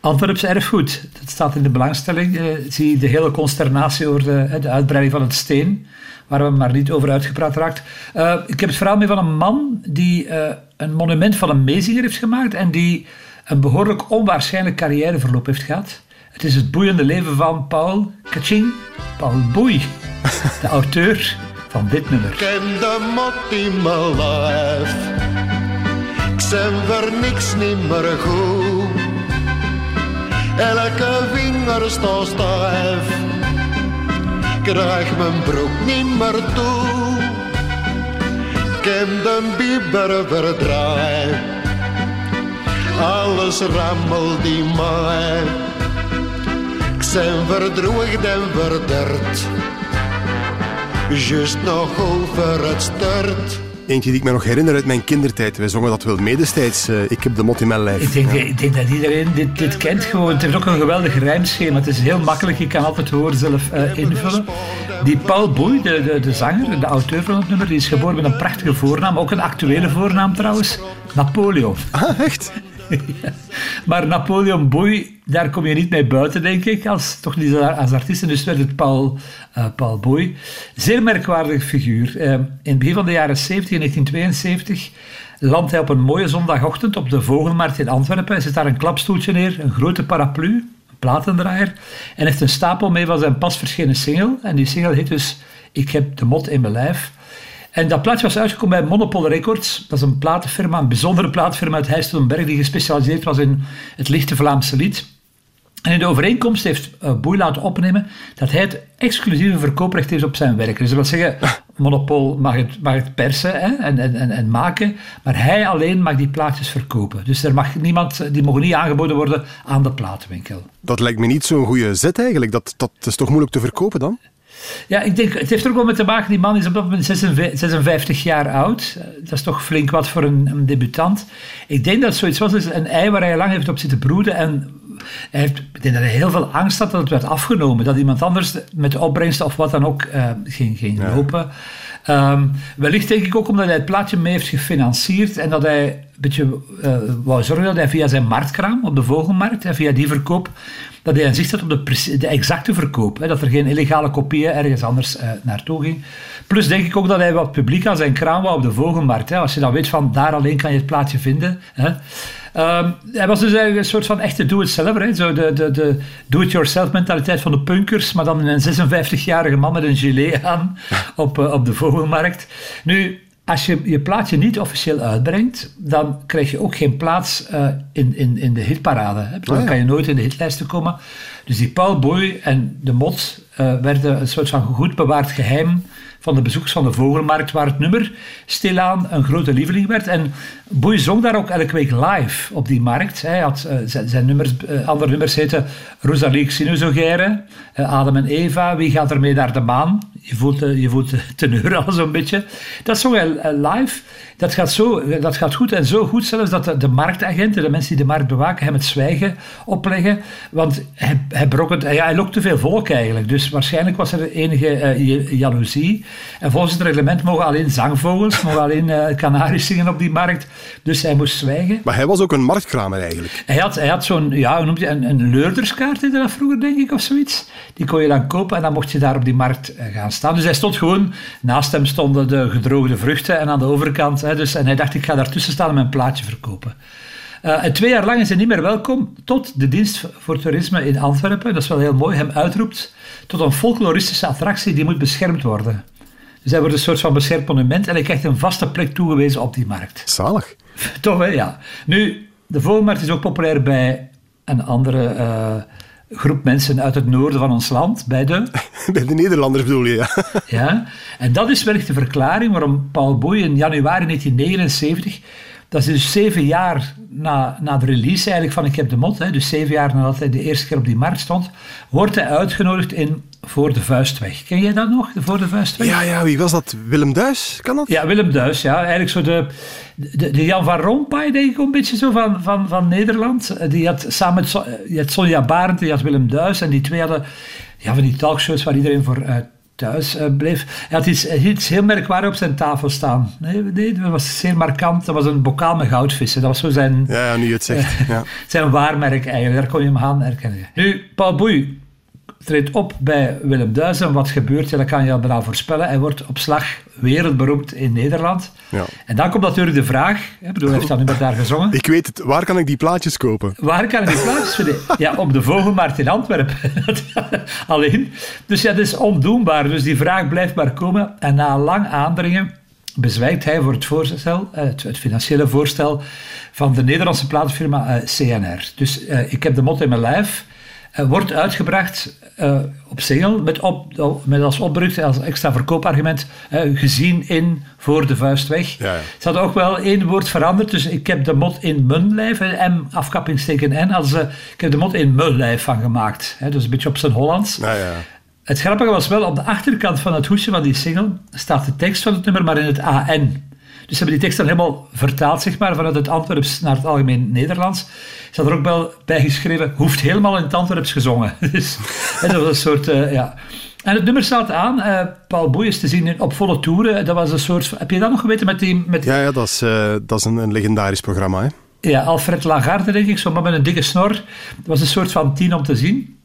Antwerps erfgoed. Dat staat in de belangstelling. Uh, zie de hele consternatie over de, de, uitbreiding van het steen, waar we maar niet over uitgepraat raakt. Uh, ik heb het verhaal mee van een man die uh, een monument van een meezinger heeft gemaakt en die een behoorlijk onwaarschijnlijk carrièreverloop heeft gehad. Het is het boeiende leven van Paul Kaching, Paul Boei, de auteur van dit nummer. Ken de mot in mijn lijf, ik zijn voor niks niet meer goed. Elke vinger staat stijf, krijg mijn broek niet meer toe. Ken de bieber verdraai, alles rammelt in mij. Ik zijn verdroegd en verderd, juist nog over het start. Eentje die ik me nog herinner uit mijn kindertijd. Wij zongen dat wel medestijds. Uh, ik heb de mot in mijn lijf. Ik denk, ja. ik denk dat iedereen dit, dit kent gewoon. Het heeft ook een geweldig rijmschema. Het is heel makkelijk. Je kan altijd het woord zelf uh, invullen. Die Paul Boei, de, de, de zanger, de auteur van het nummer, die is geboren met een prachtige voornaam. Ook een actuele voornaam trouwens. Napoleon. Ah, echt? Maar Napoleon Boei, daar kom je niet mee buiten, denk ik, als, toch niet als artiest. Dus werd het Paul, uh, Paul Boei. Zeer merkwaardige figuur. Uh, in het begin van de jaren 70, in 1972, landt hij op een mooie zondagochtend op de Vogelmarkt in Antwerpen. Hij zet daar een klapstoeltje neer, een grote paraplu, een platendraaier, en heeft een stapel mee van zijn pas verschenen single. En die single heet dus Ik heb de mot in mijn lijf. En dat plaatje was uitgekomen bij Monopol Records. Dat is een platenfirma, een bijzondere platenfirma uit Heijstelberg die gespecialiseerd was in het lichte Vlaamse lied. En in de overeenkomst heeft uh, Boei laten opnemen dat hij het exclusieve verkooprecht heeft op zijn werk. Dus dat wil zeggen, Monopol mag het, mag het persen hè, en, en, en, maken, maar hij alleen mag die plaatjes verkopen. Dus er mag niemand, die mogen niet aangeboden worden aan de platenwinkel. Dat lijkt me niet zo'n goede zet eigenlijk. Dat, dat is toch moeilijk te verkopen dan? Ja, ik denk, het heeft er ook wel mee te maken, die man is op dat moment 56 jaar oud. Dat is toch flink wat voor een, een debutant. Ik denk dat zoiets was, een ei waar hij lang heeft op zitten broeden en hij heeft, ik denk dat hij heel veel angst had dat het werd afgenomen. Dat iemand anders met de opbrengsten of wat dan ook uh, ging, ging ja. lopen. Um, wellicht denk ik ook omdat hij het plaatje mee heeft gefinancierd en dat hij een beetje uh, wou zorgen dat hij via zijn marktkraam op de Vogelmarkt en via die verkoop dat hij een zicht had op de, de exacte verkoop. Hè, dat er geen illegale kopieën ergens anders uh, naartoe ging. Plus denk ik ook dat hij wat publiek aan zijn kraam wou op de Vogelmarkt. Hè, als je dan weet van daar alleen kan je het plaatje vinden. Hè. Um, hij was dus eigenlijk een soort van echte do-it-zelf. Zo de, de, de do-it-yourself mentaliteit van de punkers, maar dan een 56-jarige man met een gilet aan op, uh, op de Vogelmarkt. Nu, als je je plaatje niet officieel uitbrengt, dan krijg je ook geen plaats uh, in, in, in de hitparade. Hè? Dan oh ja. kan je nooit in de hitlijsten komen. Dus die Paul Boy en de Mot uh, werden een soort van goed bewaard geheim van de bezoekers van de Vogelmarkt, waar het nummer stilaan een grote lieveling werd. En Boei zong daar ook elke week live op die markt. Hij had uh, zijn, zijn, nummers, uh, andere nummers heten Rosalie Sinusogere, uh, Adam en Eva, Wie gaat ermee naar de maan? Je voelt, je voelt de teneur al zo'n beetje. Dat zong hij live. Dat gaat, zo, dat gaat goed en zo goed zelfs dat de, de marktagenten, de mensen die de markt bewaken, hem het zwijgen opleggen. Want hij, hij, brokkent, ja, hij lokte veel volk eigenlijk. Dus waarschijnlijk was er enige uh, jaloezie. En volgens het reglement mogen alleen zangvogels, mogen alleen uh, Canaries zingen op die markt. Dus hij moest zwijgen. Maar hij was ook een marktkramer eigenlijk. Hij had, hij had zo'n, ja, hoe noemt je een, een leurderskaart, heette dat vroeger, denk ik, of zoiets. Die kon je dan kopen en dan mocht je daar op die markt uh, gaan staan. Dus hij stond gewoon, naast hem stonden de gedroogde vruchten en aan de overkant dus, en hij dacht, ik ga daartussen staan en mijn plaatje verkopen. Uh, en twee jaar lang is hij niet meer welkom, tot de dienst voor toerisme in Antwerpen, dat is wel heel mooi, hem uitroept tot een folkloristische attractie die moet beschermd worden. Dus hij wordt een soort van beschermd monument en hij krijgt een vaste plek toegewezen op die markt. Zalig. Toch, hè? Ja. Nu, de Vogelmarkt is ook populair bij een andere uh, groep mensen uit het noorden van ons land, bij de... bij de Nederlanders bedoel je, ja. ja, en dat is wellicht de verklaring waarom Paul Boei in januari 1979 Dat is dus zeven jaar na, na de release eigenlijk van Ik heb de mot, hè, dus zeven jaar nadat hij de eerste keer op die markt stond, wordt hij uitgenodigd in Voor de Vuistweg. Ken jij dat nog, de Voor de Vuistweg? Ja, ja, wie was dat? Willem Duis, kan dat? Ja, Willem Duis, ja. Eigenlijk zo de, de, de Jan van Rompuy, denk ik, een beetje zo van, van, van Nederland. Eh, Die had samen met Son- je had Sonja Barend, die had Willem Duis, en die twee hadden ja, van die talkshows waar iedereen voor eh, thuis eh, bleef. Hij had iets, iets heel merkwaardigs op zijn tafel staan. Nee, nee, dat was zeer markant. Dat was een bokaal met goudvissen. Dat was zo zijn, Ja, nu je het zegt. Ja. zijn waarmerk eigenlijk. Daar kon je hem aan herkennen. Nu, Paul Boei treedt op bij Willem Duis. En wat gebeurt, ja, dat kan je al bijna voorspellen. Hij wordt op slag wereldberoemd in Nederland. Ja. En dan komt natuurlijk de vraag, ik bedoel, hij heeft dan nu met daar gezongen. Ik weet het, waar kan ik die plaatjes kopen? Waar kan ik die plaats vinden? Ja, op de Vogelmarkt in Antwerpen. Alleen. Dus ja, dat is ondoenbaar. Dus die vraag blijft maar komen. En na lang aandringen bezwijkt hij voor het voorstel, eh, het, het financiële voorstel van de Nederlandse platenfirma eh, CNR. Dus eh, ik heb de mot in mijn lijf. Eh, wordt uitgebracht eh, op single met, op, met als opbrug, als extra verkoopargument, eh, gezien in voor de vuist weg. Ja, ja. Ze hadden ook wel één woord veranderd, dus ik heb de mot in mijn lijf, M afkappingsteken N, ze, ik heb de mot in mijn lijf van gemaakt. Dus een beetje op zijn Hollands. Ja, ja. Het grappige was wel, op de achterkant van het hoesje van die single staat de tekst van het nummer, maar in het AN. Dus ze hebben die tekst dan helemaal vertaald, zeg maar, vanuit het Antwerps naar het algemeen Nederlands. Ze hadden er ook wel bij geschreven, hoeft helemaal in het Antwerps gezongen. Dus dat was een soort, eh, ja... En het nummer staat aan. eh, Paul Boei is te zien in, op volle toeren. Dat was een soort... Heb je dat nog geweten met die... Met ja, ja dat is, eh, dat is een, een legendarisch programma. Hè? ja, Alfred Lagarde, denk ik, zo maar met een dikke snor. Dat was een soort van tien om te zien.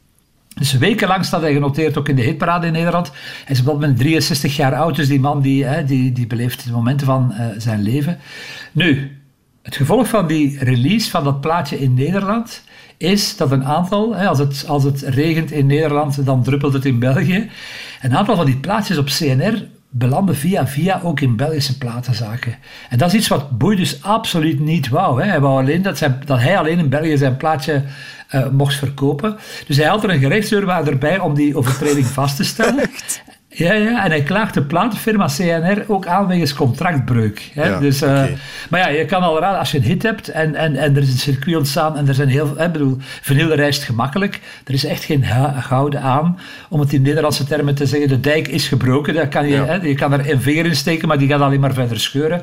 Dus wekenlang staat hij genoteerd ook in de hitparade in Nederland. Hij is op dat moment 63 jaar oud, dus die man die, die, die beleeft de momenten van eh, zijn leven. Nu, het gevolg van die release van dat plaatje in Nederland is dat een aantal, als, het, als het regent in Nederland, dan druppelt het in België. Een aantal van die plaatjes op CNR belanden via via ook in Belgische platenzaken. En dat is iets wat Boei dus absoluut niet wou. Hè. Hij wou alleen dat, hij alleen in België zijn plaatje eh, mocht verkopen. Dus hij had er een gerechtsdeurwaarder erbij om die overtreding vast te stellen. Ja, ja, en hij klaagt de platenfirma CNR ook aan wegens contractbreuk. Hè? Ja, dus, eh. Maar ja, je kan al raden, als je een hit hebt en, en, en er is een circuit ontstaan en er zijn heel veel, ik bedoel, vinyl reist gemakkelijk. Er is echt geen gouden aan, om het in Nederlandse termen te zeggen, de dijk is gebroken. Daar kan je, Ja. hè, je kan er een vinger in steken, maar die gaat alleen maar verder scheuren.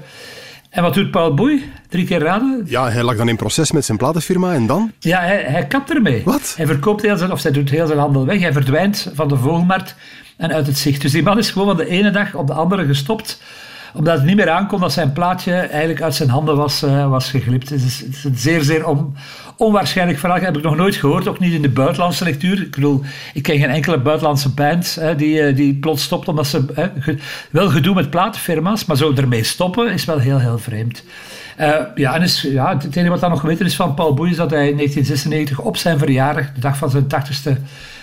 En wat doet Paul Boei? Drie keer raden? Ja, hij lag dan in proces met zijn platenfirma en dan? Ja, hij, hij kapt ermee. Wat? Hij verkoopt heel zijn, of hij doet heel zijn handel weg. Hij verdwijnt van de vogelmarkt en uit het zicht. Dus die man is gewoon van de ene dag op de andere gestopt omdat het niet meer aankon dat zijn plaatje eigenlijk uit zijn handen was, eh, was geglipt. Het is, is een zeer, zeer on- onwaarschijnlijk verhaal. Dat heb ik nog nooit gehoord, ook niet in de buitenlandse lectuur. Ik bedoel, ik ken geen enkele buitenlandse band die, eh, die plots stopt omdat ze... wel gedoe met platenfirma's, maar zo ermee stoppen is wel heel, heel vreemd. Eh, ja, en ja, het enige wat dan nog geweten is van Paul Boei is dat hij in 1996 op zijn verjaardag, de dag van zijn 80ste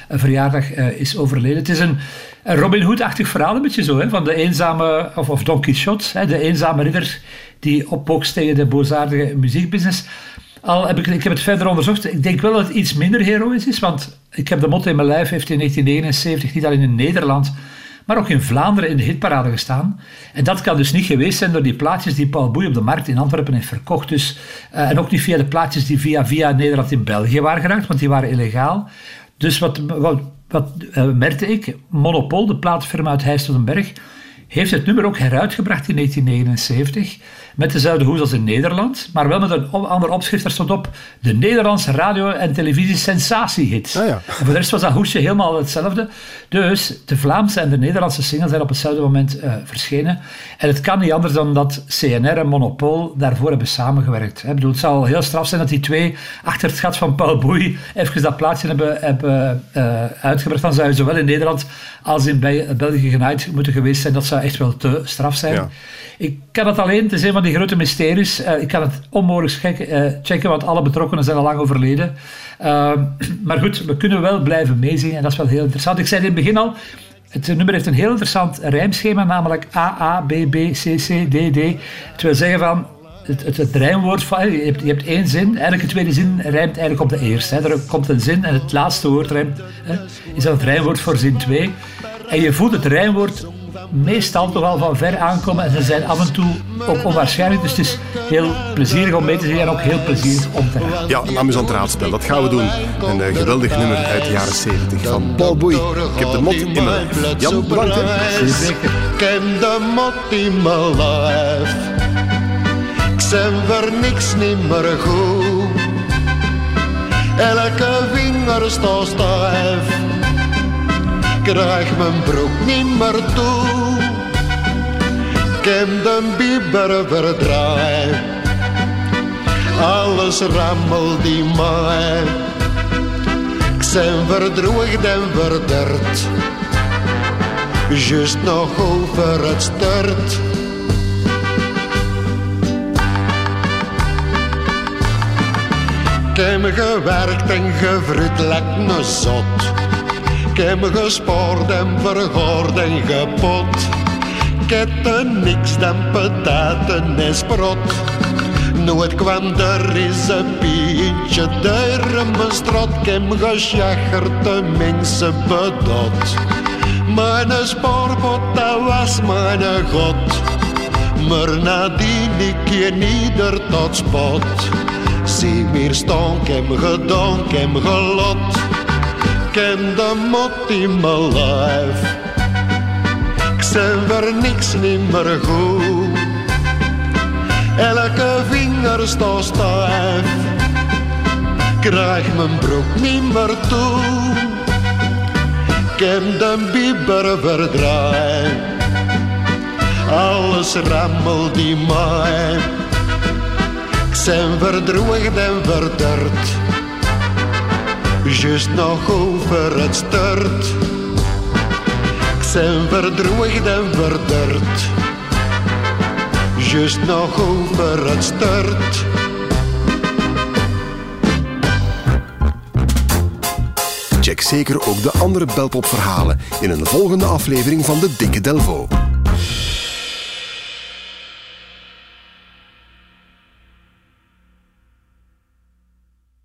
verjaardag, is overleden. Het is een, een Robin Hood-achtig verhaal, een beetje zo, hè, van de eenzame, of, of Don Quixote, de eenzame ridder die opbokst tegen de boosaardige muziekbusiness. Al heb ik, ik heb het verder onderzocht. Ik denk wel dat het iets minder heroïs is, want ik heb de motto in mijn lijf heeft in 1979 niet alleen in Nederland, maar ook in Vlaanderen in de hitparade gestaan. En dat kan dus niet geweest zijn door die plaatjes die Paul Boei op de markt in Antwerpen heeft verkocht. Dus, eh, en ook niet via de plaatjes die via, via Nederland in België waren geraakt, want die waren illegaal. Dus wat, wat, wat eh, merkte ik? Monopol, de platenfirma uit Heijs-tot-den-Berg, heeft het nummer ook heruitgebracht in 1979. Met dezelfde hoes als in Nederland, maar wel met een ander opschrift. Daar stond op de Nederlandse radio- en televisie-sensatiehit. Ah ja. En voor de rest was dat hoesje helemaal hetzelfde. Dus de Vlaamse en de Nederlandse singles zijn op hetzelfde moment eh, verschenen. En het kan niet anders dan dat CNR en Monopol daarvoor hebben samengewerkt. Ik bedoel, het zou al heel straf zijn dat die twee achter het gat van Paul Boei even dat plaatje hebben, hebben eh, uitgebracht. Dan zou je zowel in Nederland als in Bel- België genaaid moeten geweest zijn. Dat zou echt wel te straf zijn. Ja. Ik kan het alleen, het is een van die grote mysteries. eh, ik kan het onmogelijk checken, eh, checken, want alle betrokkenen zijn al lang overleden. Uh, maar goed, we kunnen wel blijven meezingen en dat is wel heel interessant. Ik zei in het begin al, het nummer heeft een heel interessant rijmschema, namelijk A, A, B, B, C, C, D, D. Het wil zeggen van, het, het, het rijmwoord van, je hebt, je hebt één zin, elke tweede zin rijmt eigenlijk op de eerste. Hè. Er komt een zin en het laatste woord rijmt, hè, is dan het rijmwoord voor zin 2. En je voelt het rijmwoord meestal toch al van ver aankomen en ze zijn af en toe ook onwaarschijnlijk. Dus het is heel plezierig om mee te zien en ook heel plezierig om te gaan. Ja, een amusant raadspel, dat gaan we doen. Een uh, geweldig nummer uit de jaren 70 van Paul Boei. Ik heb de mot in mijn lijf. Jan, bedankt. Zeker. Ik heb de mot in mijn lijf. Ik zijn voor niks niet meer goed. Elke vinger staat stijf. Krijg mijn broek niet meer toe. Heb de bieber verdraaid. Alles rammelt in mij. Ik zijn verdroegd en verderd. Just nog over het start. Ik heb gewerkt en gevruid lijkt me zot. Heb gespoord en vergoord en gepot. Ik niks dan pataten en sprot. Nooit kwam er eens een pintje door mijn strot. Ik heb gesjaggerd de mensen bedot. Mijn spoorbot, dat was mijn god. Maar nadien ik je nieder tot spot. Zie meer stonk hem gedonk hem gelot. Ken de mot in mijn lijf. Ik zijn voor niks niet meer goed. Elke vinger staat stijf. Krijg mijn broek niet meer toe. Ik de bieber verdraaid. Alles rammelt in mij. Ik zijn verdroegd en verderd. Just nog over het start. Ik zijn verdroegd en verderd. Just nog over het start. Check zeker ook de andere Belpop-verhalen in een volgende aflevering van de Dikke Delvo.